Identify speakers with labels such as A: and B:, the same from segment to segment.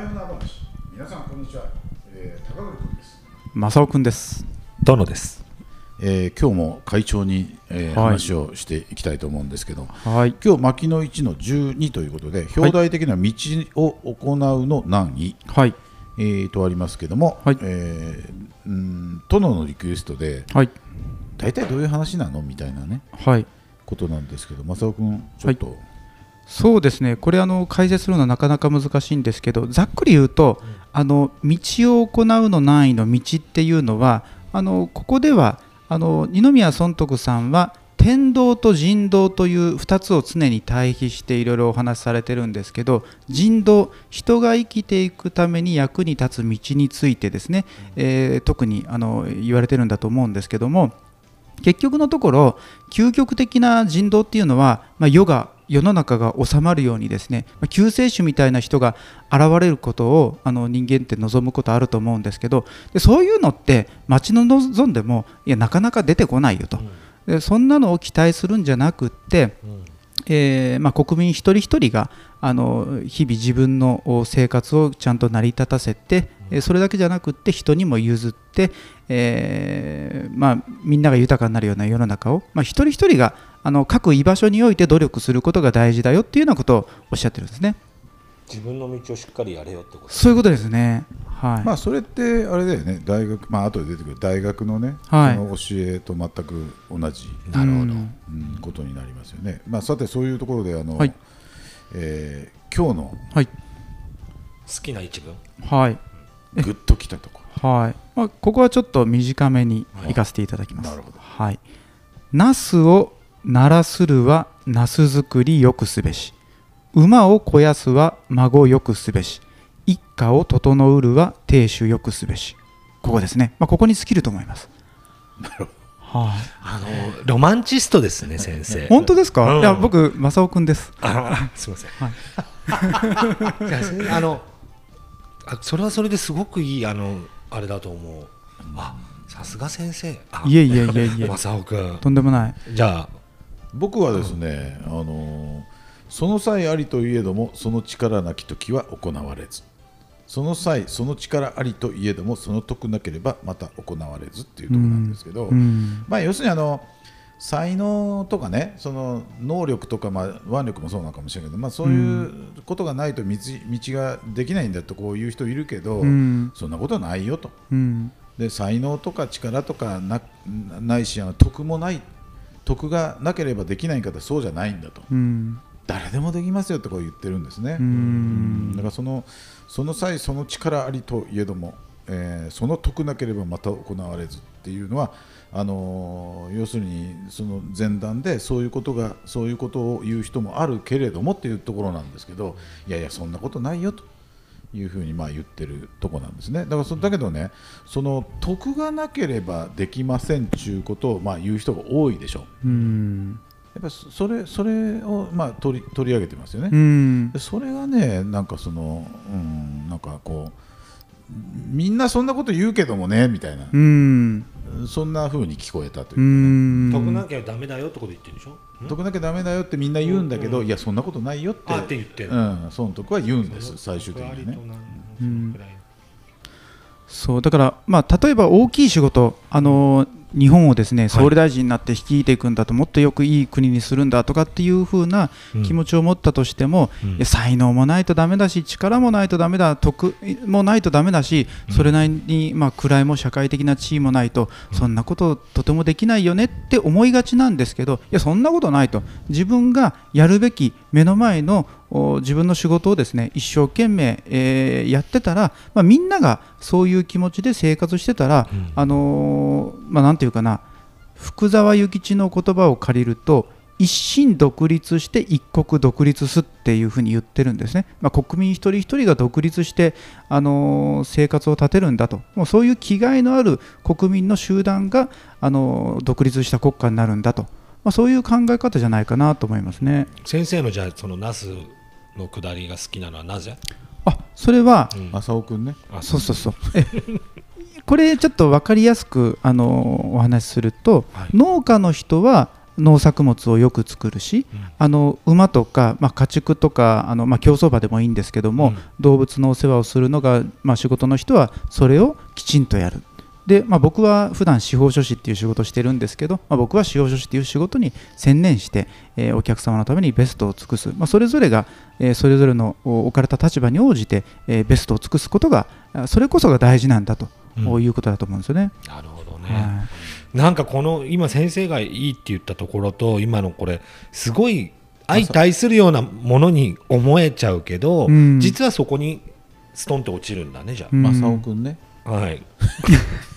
A: 夜な話皆さんこんにちは、えー、高森君です、
B: 正雄くんです。
C: どのです。
A: えー、今日も会長に、えー
B: はい
A: 話をしていきたいと思うんですけど
B: はい。
A: 今日牧野1の12ということで表題的には道を行うの難易、
B: はい。
A: えーとありますけども、
B: はい
A: えーうん殿のリクエストで
B: はい。
A: 大体どういう話なの？みたいなね
B: はい。
A: ことなんですけど正雄君ちょっと、
B: そうですね。これあの解説するのはなかなか難しいんですけど、ざっくり言うと、あの道を行うの難易の道っていうのは、あのここではあの二宮尊徳さんは天道と人道という2つを常に対比していろいろお話しされてるんですけど人道人が生きていくために役に立つ道についてですね、えー特にあの言われてるんだと思うんですけども結局のところ究極的な人道っていうのは、まあ、世が世の中が収まるようにですね、まあ救世主みたいな人が現れることをあの人間って望むことあると思うんですけどでそういうのって待ち望んでもいやなかなか出てこないよと、でそんなのを期待するんじゃなくって、えーまあ、国民一人一人があの日々自分のお生活をちゃんと成り立たせて、えーそれだけじゃなくって人にも譲って、えーまあ、みんなが豊かになるような世の中を、まあ、一人一人があの各居場所において努力することが大事だよっていうようなことをおっしゃってるんですね。
C: 自分の道をしっかりやれよってこと。
B: そういうことですね。はい。
A: まあそれってあれだよね大学まあ後で出てくる大学のね、
B: はい
A: その教えと全く同じ、
C: なるほど。
B: うん
A: うん、ことになりますよね。まあさてそういうところであの、
B: はい
A: えー今日の
B: はい。
C: 好きな一文。
B: はい。
A: グッときたところ。
B: はい。まあ、ここはちょっと短めに行かせていただきます。
A: なるほど
B: はい。ナスを鳴らするはナス作りよくすべし。馬を肥やすは孫よくすべし。一家を整うるは亭主よくすべし。ここですね。まあ、ここに尽きると思います。
A: なるほど。
B: はい。
C: あのロマンチストですね先生。
B: 本当ですか、
C: うん
B: いや、僕、正雄くんです。
C: あすみません。
B: はい。
C: あのあそれはそれですごくいいあのあれだと思う。あさすが先生。あ
B: いえいえいえいえ。
C: 正雄君。
B: とんでもない。
C: じゃあ
A: 僕はですね、あのその際ありといえどもその力なき時は行われずその際その力ありといえどもその得なければまた行われずっていうところなんですけど、
B: うん。
A: まあ、要するにあの才能とかねその能力とか、まあ、腕力もそうなのかもしれないけど、まあ、そういうことがないと道道ができないんだとこういう人いるけど、
B: うん。
A: そんなことないよと
B: うん。
A: で才能とか力とかなないしあの徳もない徳がなければできない方そうじゃないんだと
B: うん。
A: 誰でもできますよってこう言ってるんですね。
B: うん
A: だからそのその際その力ありといえども、えーその得なければまた行われずっていうのはあのー要するにその前段でそういうことがそういうことを言う人もあるけれどもっていうところなんですけどいやいやそんなことないよというふうにまあ言ってるとこなんですねだからそだけどねその得がなければできませんっていうことをまあ言う人が多いでしょ
B: うん。
A: やっぱりそれそれをまあ取り取り上げてますよね。それがねなんかそのうんなんかこうみんなそんなこと言うけどもねみたいな、
B: うん。
A: そんな風に聞こえたというね、
B: ん。
C: 得なきゃダメだよってこと言ってるでしょ？
A: 得なきゃダメだよってみんな言うんだけど、いやそんなことないよって
C: あって言ってる
A: うん、そのとこは言うんです最終的にはね。
B: うんそうだから、まあ、例えば大きい仕事、あの日本をですね総理大臣になって率いていくんだと、もっとよくいい国にするんだとかっていう風な気持ちを持ったとしても、
C: うん。
B: 才能もないとダメだし、力もないとダメだ、徳もないとダメだし、それなりに、まあ、位も社会的な地位もないと、そんなこととてもできないよねって思いがちなんですけど、いや、そんなことないと、自分がやるべき目の前のお自分の仕事をですね一生懸命、えーやってたら、まあ、みんながそういう気持ちで生活してたら、
C: うん。
B: あのーまあ、なんていうかな福沢諭吉の言葉を借りると一心独立して一国独立すっていうふうに言ってるんですね、まあ、国民一人一人が独立して、あのー生活を立てるんだと。もうそういう気概のある国民の集団が、あのー独立した国家になるんだと、まあ、そういう考え方じゃないかなと思いますね。
C: 先生のじゃあそのナスの下りが好きなのはなぜ？
B: あそれは、
C: うん
A: 浅尾くんね
C: あ
B: そうそうそう。えこれちょっと分かりやすくあのお話しすると、
C: はい
B: 農家の人は農作物をよく作るし、あの馬とか、まあ、家畜とかあの、まあ、競走馬でもいいんですけども、
C: うん
B: 動物のお世話をするのが、まあ、仕事の人はそれをきちんとやる。でまあ、僕は普段司法書士っていう仕事をしてるんですけど、まあ、僕は司法書士っていう仕事に専念して、えーお客様のためにベストを尽くす、まあ、それぞれが、えーそれぞれのお置かれた立場に応じて、えーベストを尽くすことがあそれこそが大事なんだと、
C: うん。
B: いうことだと思うんですよね。
C: なるほどね、
B: は
C: なんかこの今先生がいいって言ったところと今のこれすごい相対するようなものに思えちゃうけど、
B: うん。
C: 実はそこにストンって落ちるんだねじゃ
B: うん。
A: 正雄君ね。
C: あ、はい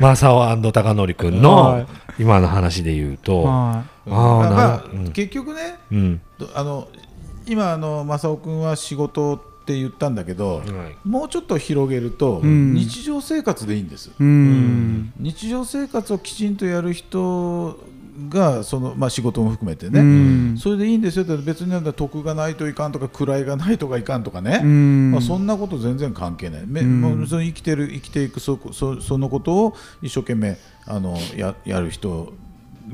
C: 正雄貴則君
B: は
C: の今の話で言うと、
B: は
C: あー
A: まあ
C: な
A: まあ
C: うん。
A: 結局ね
C: うん。
A: どあの今あの正雄君は仕事って言ったんだけど、
C: はい。
A: もうちょっと広げると、
B: うん。
A: 日常生活でいいんです。
B: い、うん。
A: 日常生活をきちんとやる人がその、まあ、仕事も含めてね、
B: うん。
A: それでいいんですよ。って別になんだ得がないといかんとか位がないとかいかんとかね、
B: うん。
A: まあ、そんなこと全然関係ない、め
B: うん。
A: もうその生きてる生きていくそそそのことを一生懸命あのややる人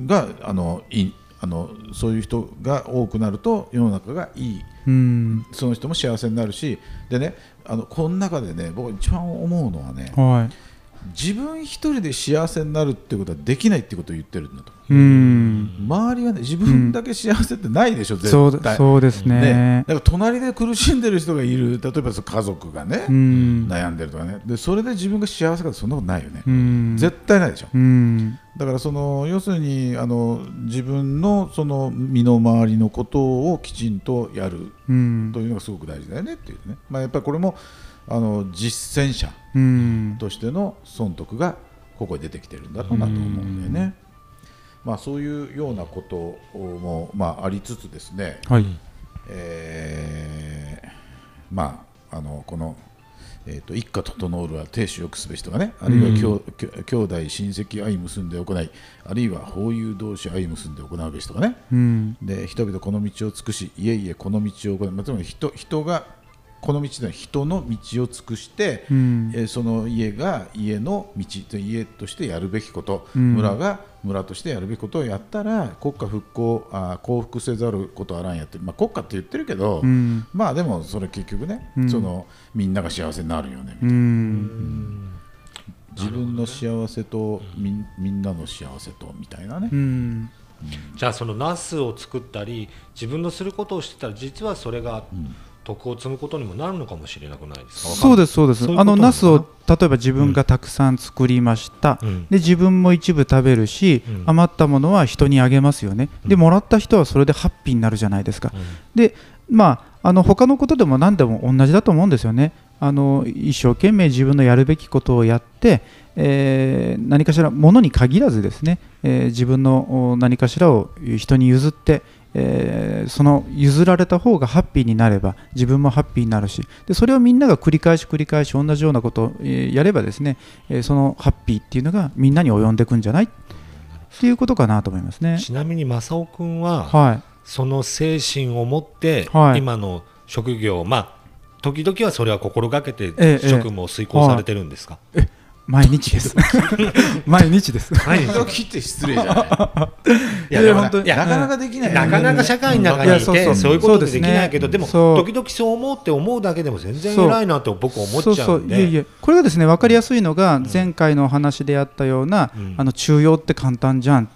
A: があのいあのそういう人が多くなると世の中がいい。
B: うん。
A: その人も幸せになるし。でねあのこの中でね僕一番思うのはね
B: はい
A: 自分一人で幸せになるってことはできないってことを言ってるんだと
B: う。ん。
A: 周りはね自分だけ幸せってないでしょ、
B: そう
A: 絶対。
B: そうです
A: ね。
B: ね。
A: だから隣で苦しんでる人がいる。例えばその家族がね、
B: うん。
A: 悩んでるとかね。でそれで自分が幸せかってそんなことないよね、
B: うん。
A: 絶対ないでしょ。
B: うん。
A: だからその要するにあの自分のその身の回りのことをきちんとやる
B: うん。
A: というのがすごく大事だよねっていうね、まあ、やっぱりこれもあの実践者
B: うん。
A: としての損得がここに出てきてるんだろうなと思うんだよね。まあ、そういうようなことも、まあ、ありつつですね、
B: はい。
A: えーまあ、あのこの、えーと一家整るは亭主よくすべしとかね。あるいは兄,、兄兄弟親戚愛結んで行い。あるいは法友同士愛結んで行うべしとかね。
B: うん。
A: で人々この道を尽くしいえいえこの道を行う、まあ、つまり人人がこの道では人の道を尽くして、
B: うん。
A: えーその家が家の道と家としてやるべきこと、
B: うん。
A: 村が村としてやるべきことをやったら国家復興あ幸福せざることあらんやって、まあ、国家って言ってるけど、
B: うん。
A: まあでもそれ結局ね、
B: うん。
A: そのみんなが幸せになるよね、
B: うん。
A: 自分の幸せとみんみんなの幸せとみたいなね、
B: うん。
C: じゃあそのナスを作ったり自分のすることをしてたら実はそれが徳を積むことにもなるのかもしれなくないですか？
B: そうですそうです。あのナスを例えば自分がたくさん作りました、
C: うん。
B: で自分も一部食べるし、
C: うん。
B: 余ったものは人にあげますよね、でもらった人はそれでハッピーになるじゃないですか、
C: うん。
B: でまああの他のことでも何でも同じだと思うんですよね。あの一生懸命自分のやるべきことをやって、えー何かしらものに限らずですね、えー自分のお何かしらを人に譲って、えーその譲られた方がハッピーになれば自分もハッピーになるしでそれをみんなが繰り返し繰り返し同じようなことを、えーやればですね、えーそのハッピーっていうのがみんなに及んでいくんじゃない？っていうことかなと思いますね。
C: ちなみに正雄君は
B: はい。
C: その精神を持って
B: はい。
C: 今の職業まあ時々はそれは心がけて
B: ええ
C: 職務を遂行されてるんですか、
B: 毎日です。毎日です。
C: はい
A: 時々って失礼じゃない
C: いや
A: なかなかできない。
C: なかなか社会の中にいてそういうことできないけどでも時々そう思うって思うだけでも全然
B: そう
C: 偉いなって僕思っちゃ
B: そううん
C: で。
B: そういえいえ。これがですね分かりやすいのが前回のお話であったような、
C: うん。
B: あの中庸って簡単じゃん。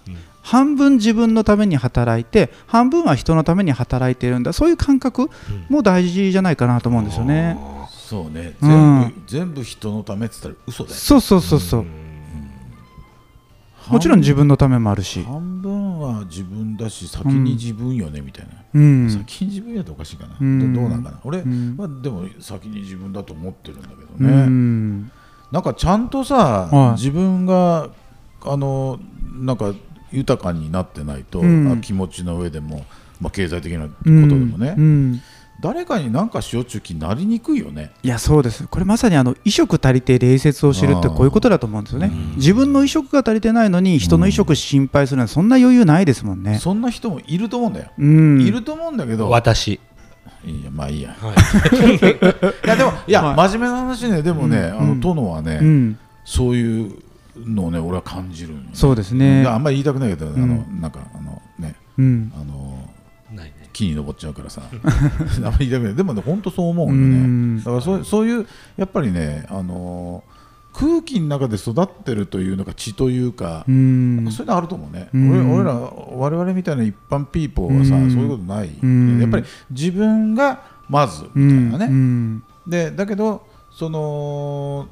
B: 半分自分のために働いて半分は人のために働いているんだ。そういう感覚も大事じゃないかなと思うんですよね。
C: あ
A: そうね。
B: うん。
A: 全部,、全部人のためって言ったら嘘だよ
B: そうそうそうそう、もちろん自分のためもあるし、
A: 半分は自分だし先に自分よねみたいな、
B: うん、
A: 先に自分やとおかしいかな、
B: うん。
A: どどうなんかな。俺
B: うん。
A: はでも先に自分だと思ってるんだけど
B: う
A: ね、
B: ん。
A: なんかちゃんとさ、
B: はい。
A: 自分があのなんか豊かになってないと、
B: うん。
A: あ気持ちの上でも、まあ、経済的なこと
B: うん
A: でもね、
B: うん
A: 誰かに何かしようっちゅう気になりにくいよね。
B: いやそうです。これまさにあの衣食足りて礼節を知るってこういうことだと思うんですよね。
C: うん。
B: 自分の衣食が足りてないのに人の衣食心配するのはそんな余裕ないですもんね。
A: そんな人もいると思うんだよ。
B: うん。
A: いると思うんだけど、
C: 私。
A: いいやまあいいや。
C: はい。
A: いやでもいや、
B: はい。
A: 真面目な話ね。でもね、
B: うん。
A: あの殿はね、
B: うん。
A: そういうのをね俺は感じるね。
B: そうですね。
A: あんまり言いたくないけど、あの
B: ん
A: なんかあの
B: うん。
A: あの木に登っちゃうからさ。あんまり痛くない。でもね本当そう思うよ
B: うん。
A: ねだからそうそういうやっぱりねあの空気の中で育ってるというのか血というか、
B: うん。
A: そういうのあると思うね、
B: うん。
A: 俺俺ら我々みたいな一般ピーポーはさ、
B: うん。
A: そういうことない、
B: うん。
A: やっぱり自分がまず
B: う
A: みたいなね、
B: ん。
A: でだけどその、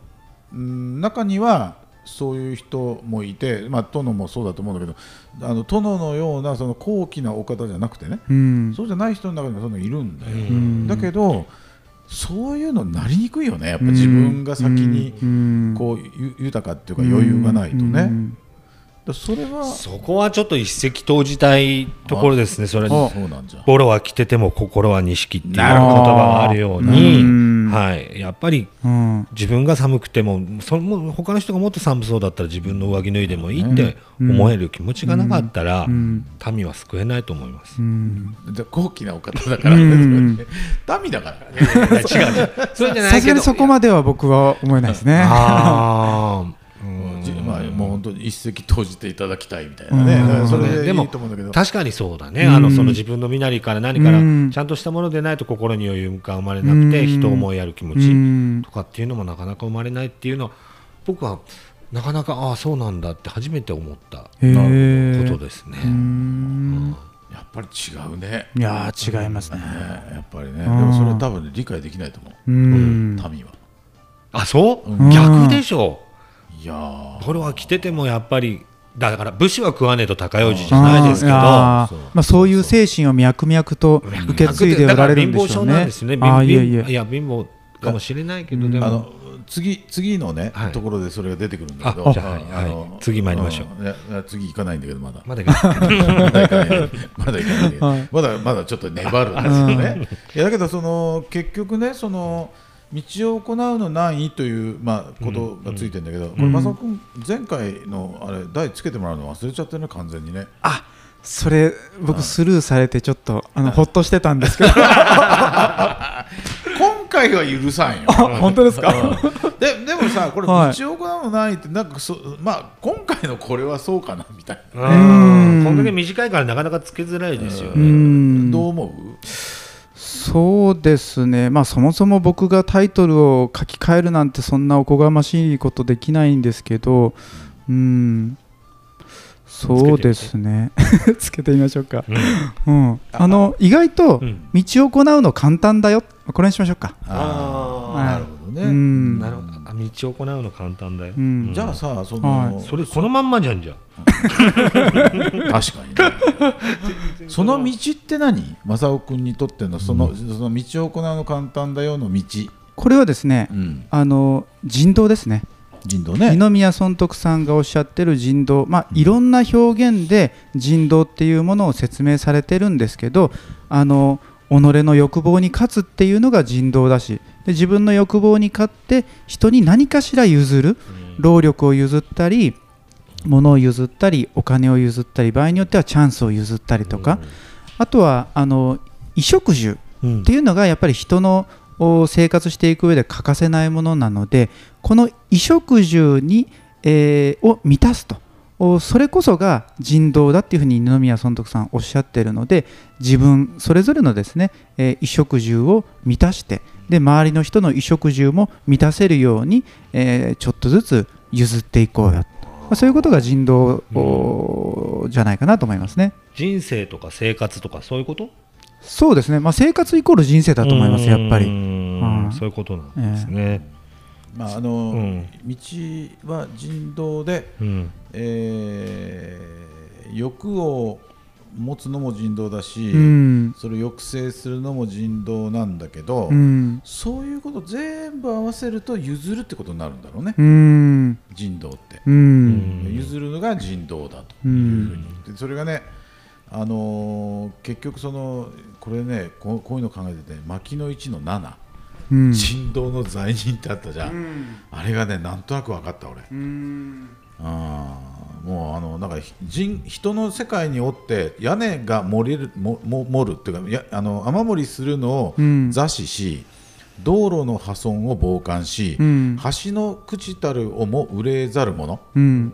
A: うん、中にはそういう人もいて、まあ、殿もそうだと思うんだけどあの殿のようなその高貴なお方じゃなくてね、
B: うん。
A: そうじゃない人の中にもそのいるんだよ、
B: ん。
A: だけどそういうのなりにくいよね。やっぱ自分が先に
B: うん。
A: こうゆ豊かっていうか余裕がないとね、それは。
C: そこはちょっと一石投じたいところですねそれ
A: あそうなんじゃ。
C: ボロは着てても心は錦っていう言葉があるよう
B: う
C: に
B: ん。
C: はい。やっぱり
B: うん。
C: 自分が寒くてもそのも他の人がもっと寒そうだったら自分の上着脱いでもいいって思える気持ちがなかったら、
B: うん。
C: 民は救えないと思います。
B: うん。
A: じゃ高貴なお方だから民だからね。
C: 違う違う。そうじゃな
B: さ
C: いけど
B: すがにそこまでは僕は思えないですね。
A: 本当に一石投じていただきたいみたいなね、
B: うん。
A: それで
C: も
A: いと思うんだけど、
C: 確かにそうだね、
B: うん。
C: あのその自分の身なりから何から
B: うん。
C: ちゃんとしたものでないと心に余裕が生まれなくて、
B: うん。
C: 人を思いやる気持
B: う
C: ち
B: ん。
C: とかっていうのもなかなか生まれないっていうのは僕はなかなかああそうなんだって初めて思ったことですね。
B: うん。
A: やっぱり違うね、
B: いやー違いますね。
A: ねやっぱりね、で
B: うん。
A: もそれ多分ね理解できないと思う、
B: うん。
A: 民は。
C: あそう、
A: うん。
C: 逆でしょ
A: いやー。
C: これは着ててもやっぱりだから武士は食わねえと高用事じゃないですけど
B: あー
A: そう。
B: まあそういう精神を脈々と受け継いでおられるんでしょう
C: だから貧乏症なん
B: ね
C: ですね。。
B: あーいえい
C: 貧
B: え。
C: いや貧乏かもしれないけど、でも
A: あの次次のね、
C: はい
A: ところでそれが出てくるんだけど、
C: あじゃあはい
A: あの
C: はい。次参りましょう。
A: うんいやいや次行かないんだけどまだ。
C: まだい。けない。
A: まだ行かない。まだ行かない。まだまだちょっと粘るんですよね。いやだけどその結局ねその道を行うの難易というまあことがついてるんだけど、これ正雄君前回のあれ台つけてもらうの忘れちゃってるね完全にね。
B: あそれ僕スルーされてちょっとあのほっとしてたんですけど。
A: 今回は許さんよ。
B: 本当ですか？
A: ででもさこれ道
B: はい
A: を行うの難易ってなんかそまあ今回のこれはそうかなみたいな。
C: うんこんだけ短いからなかなかつけづらいですよ
B: う
C: ね。
B: ん
A: どう思う？
B: そうですね、まあ、そもそも僕がタイトルを書き換えるなんてそんなおこがましいことできないんですけど、うん、そうですね、つけてみ ましょうか、うん、あの意外と
C: うん。
B: 道を行うの簡単だよ、これにしましょうか。
C: あ
A: なるほどね。
B: うん。
C: なるほど。あ道を行うの簡単だよ。
B: うん。
A: じゃあさその、
B: はい。
C: それそのまんまじゃんじゃん。
A: 確かに、ね、その道って何？正雄君にとってのその,、その道を行うの簡単だよの道、
B: これはですね、
A: うん、
B: あの人道ですね。
A: 人道ね。
B: 二宮尊徳さんがおっしゃってる人道、まあ、いろんな表現で人道っていうものを説明されてるんですけどあの己の欲望に勝つっていうのが人道だしで自分の欲望に勝って人に何かしら譲る労力を譲ったり物を譲ったりお金を譲ったり場合によってはチャンスを譲ったりとか、あとはあの衣食住
C: うん。
B: っていうのがやっぱり人のお生活していく上で欠かせないものなのでこの衣食住に、えーを満たすと。おそれこそが人道だっていうふうに二宮尊徳さんおっしゃってるので自分それぞれのですね、えー衣食住を満たしてで周りの人の衣食住も満たせるように、えーちょっとずつ譲っていこうよ、まあ、そういうことが人道おじゃないかなと思いますね。
C: 人生とか生活とかそういうこと？
B: そうですね、まあ、生活イコール人生だと思います、やっぱ
C: う
B: り。
C: ん
B: うん。
C: そういうことなんですね。
A: まああの
C: うん。
A: 道は人道で、
C: うん
A: えー欲を持つのも人道だし、
B: うん。
A: それを抑制するのも人道なんだけど、
B: うん。
A: そういうこと全部合わせると譲るってことになるんだろうね、
B: うん。
A: 人道って。譲るのが人道だと
B: う
A: いうんふうに。でそれがね、あのー結局そのこれねこういうの考えてて牧の一の7、
B: うん。
A: 人道の罪人ってあったじゃん、あれがねなんとなく分かった俺、
B: うん
A: のなんかひ人人の世界におって屋根が漏れるもも漏るっていうかやあの雨漏りするのを
B: うん。
A: 座視し、道路の破損を傍観し、
B: うん。
A: 橋の朽ちたるをも憂えざる者。
B: うん。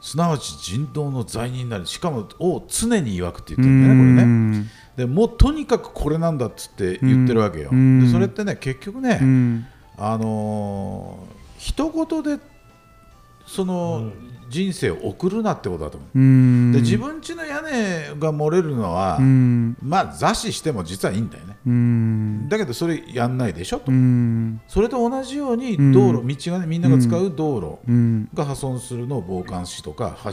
A: すなわち人道の罪人になりしかもを常に曰くって言ってるんだよねこれね。
B: ね
A: でもうとにかくこれなんだっつって言ってるわけよ、
B: うん。
A: でそれってね結局ね、
B: うん。
A: あのー、一言でその人生を送るなってことだと思う、
B: うん。
A: で自分家の屋根が漏れるのは、
B: うん。
A: まあ座視しても実はいいんだよね。
B: うん。
A: だけどそれやんないでしょと、
B: うん。
A: それと同じように
B: うん。
A: 道路、道がねみんなが使う道路
B: うん。
A: が破損するのを傍観視とか橋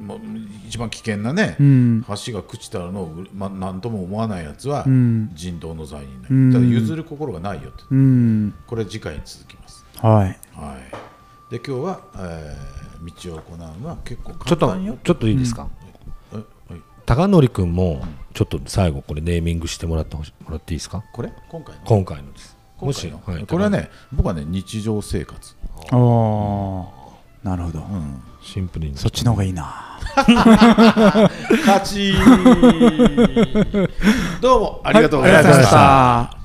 A: もう一番危険なね、
B: うん。
A: 橋が朽ちたのを、まあ、何とも思わないやつは
B: うん。
A: 人道の罪人だ
B: うん。
A: よただ譲る心がないよと
B: うん。
A: これ次回に続きます。
B: はい。
A: はい。で今日は、えー道を行うのは結構
C: ちょっと
A: 簡単よ
C: ちょっといいですか、
A: えはい。
C: 高則君もちょっと最後これネーミングしてもらってほしもらっていいですか？
A: これ？今回の？
C: 今回のです。
A: 今回の？
C: はい。
A: これはね僕はね日常生活、
B: おおなるほど。
A: うん、
C: シンプルに。
B: そっちの方がいいな。
A: 勝ち。どうもありがとうございました、
B: ありがとうございました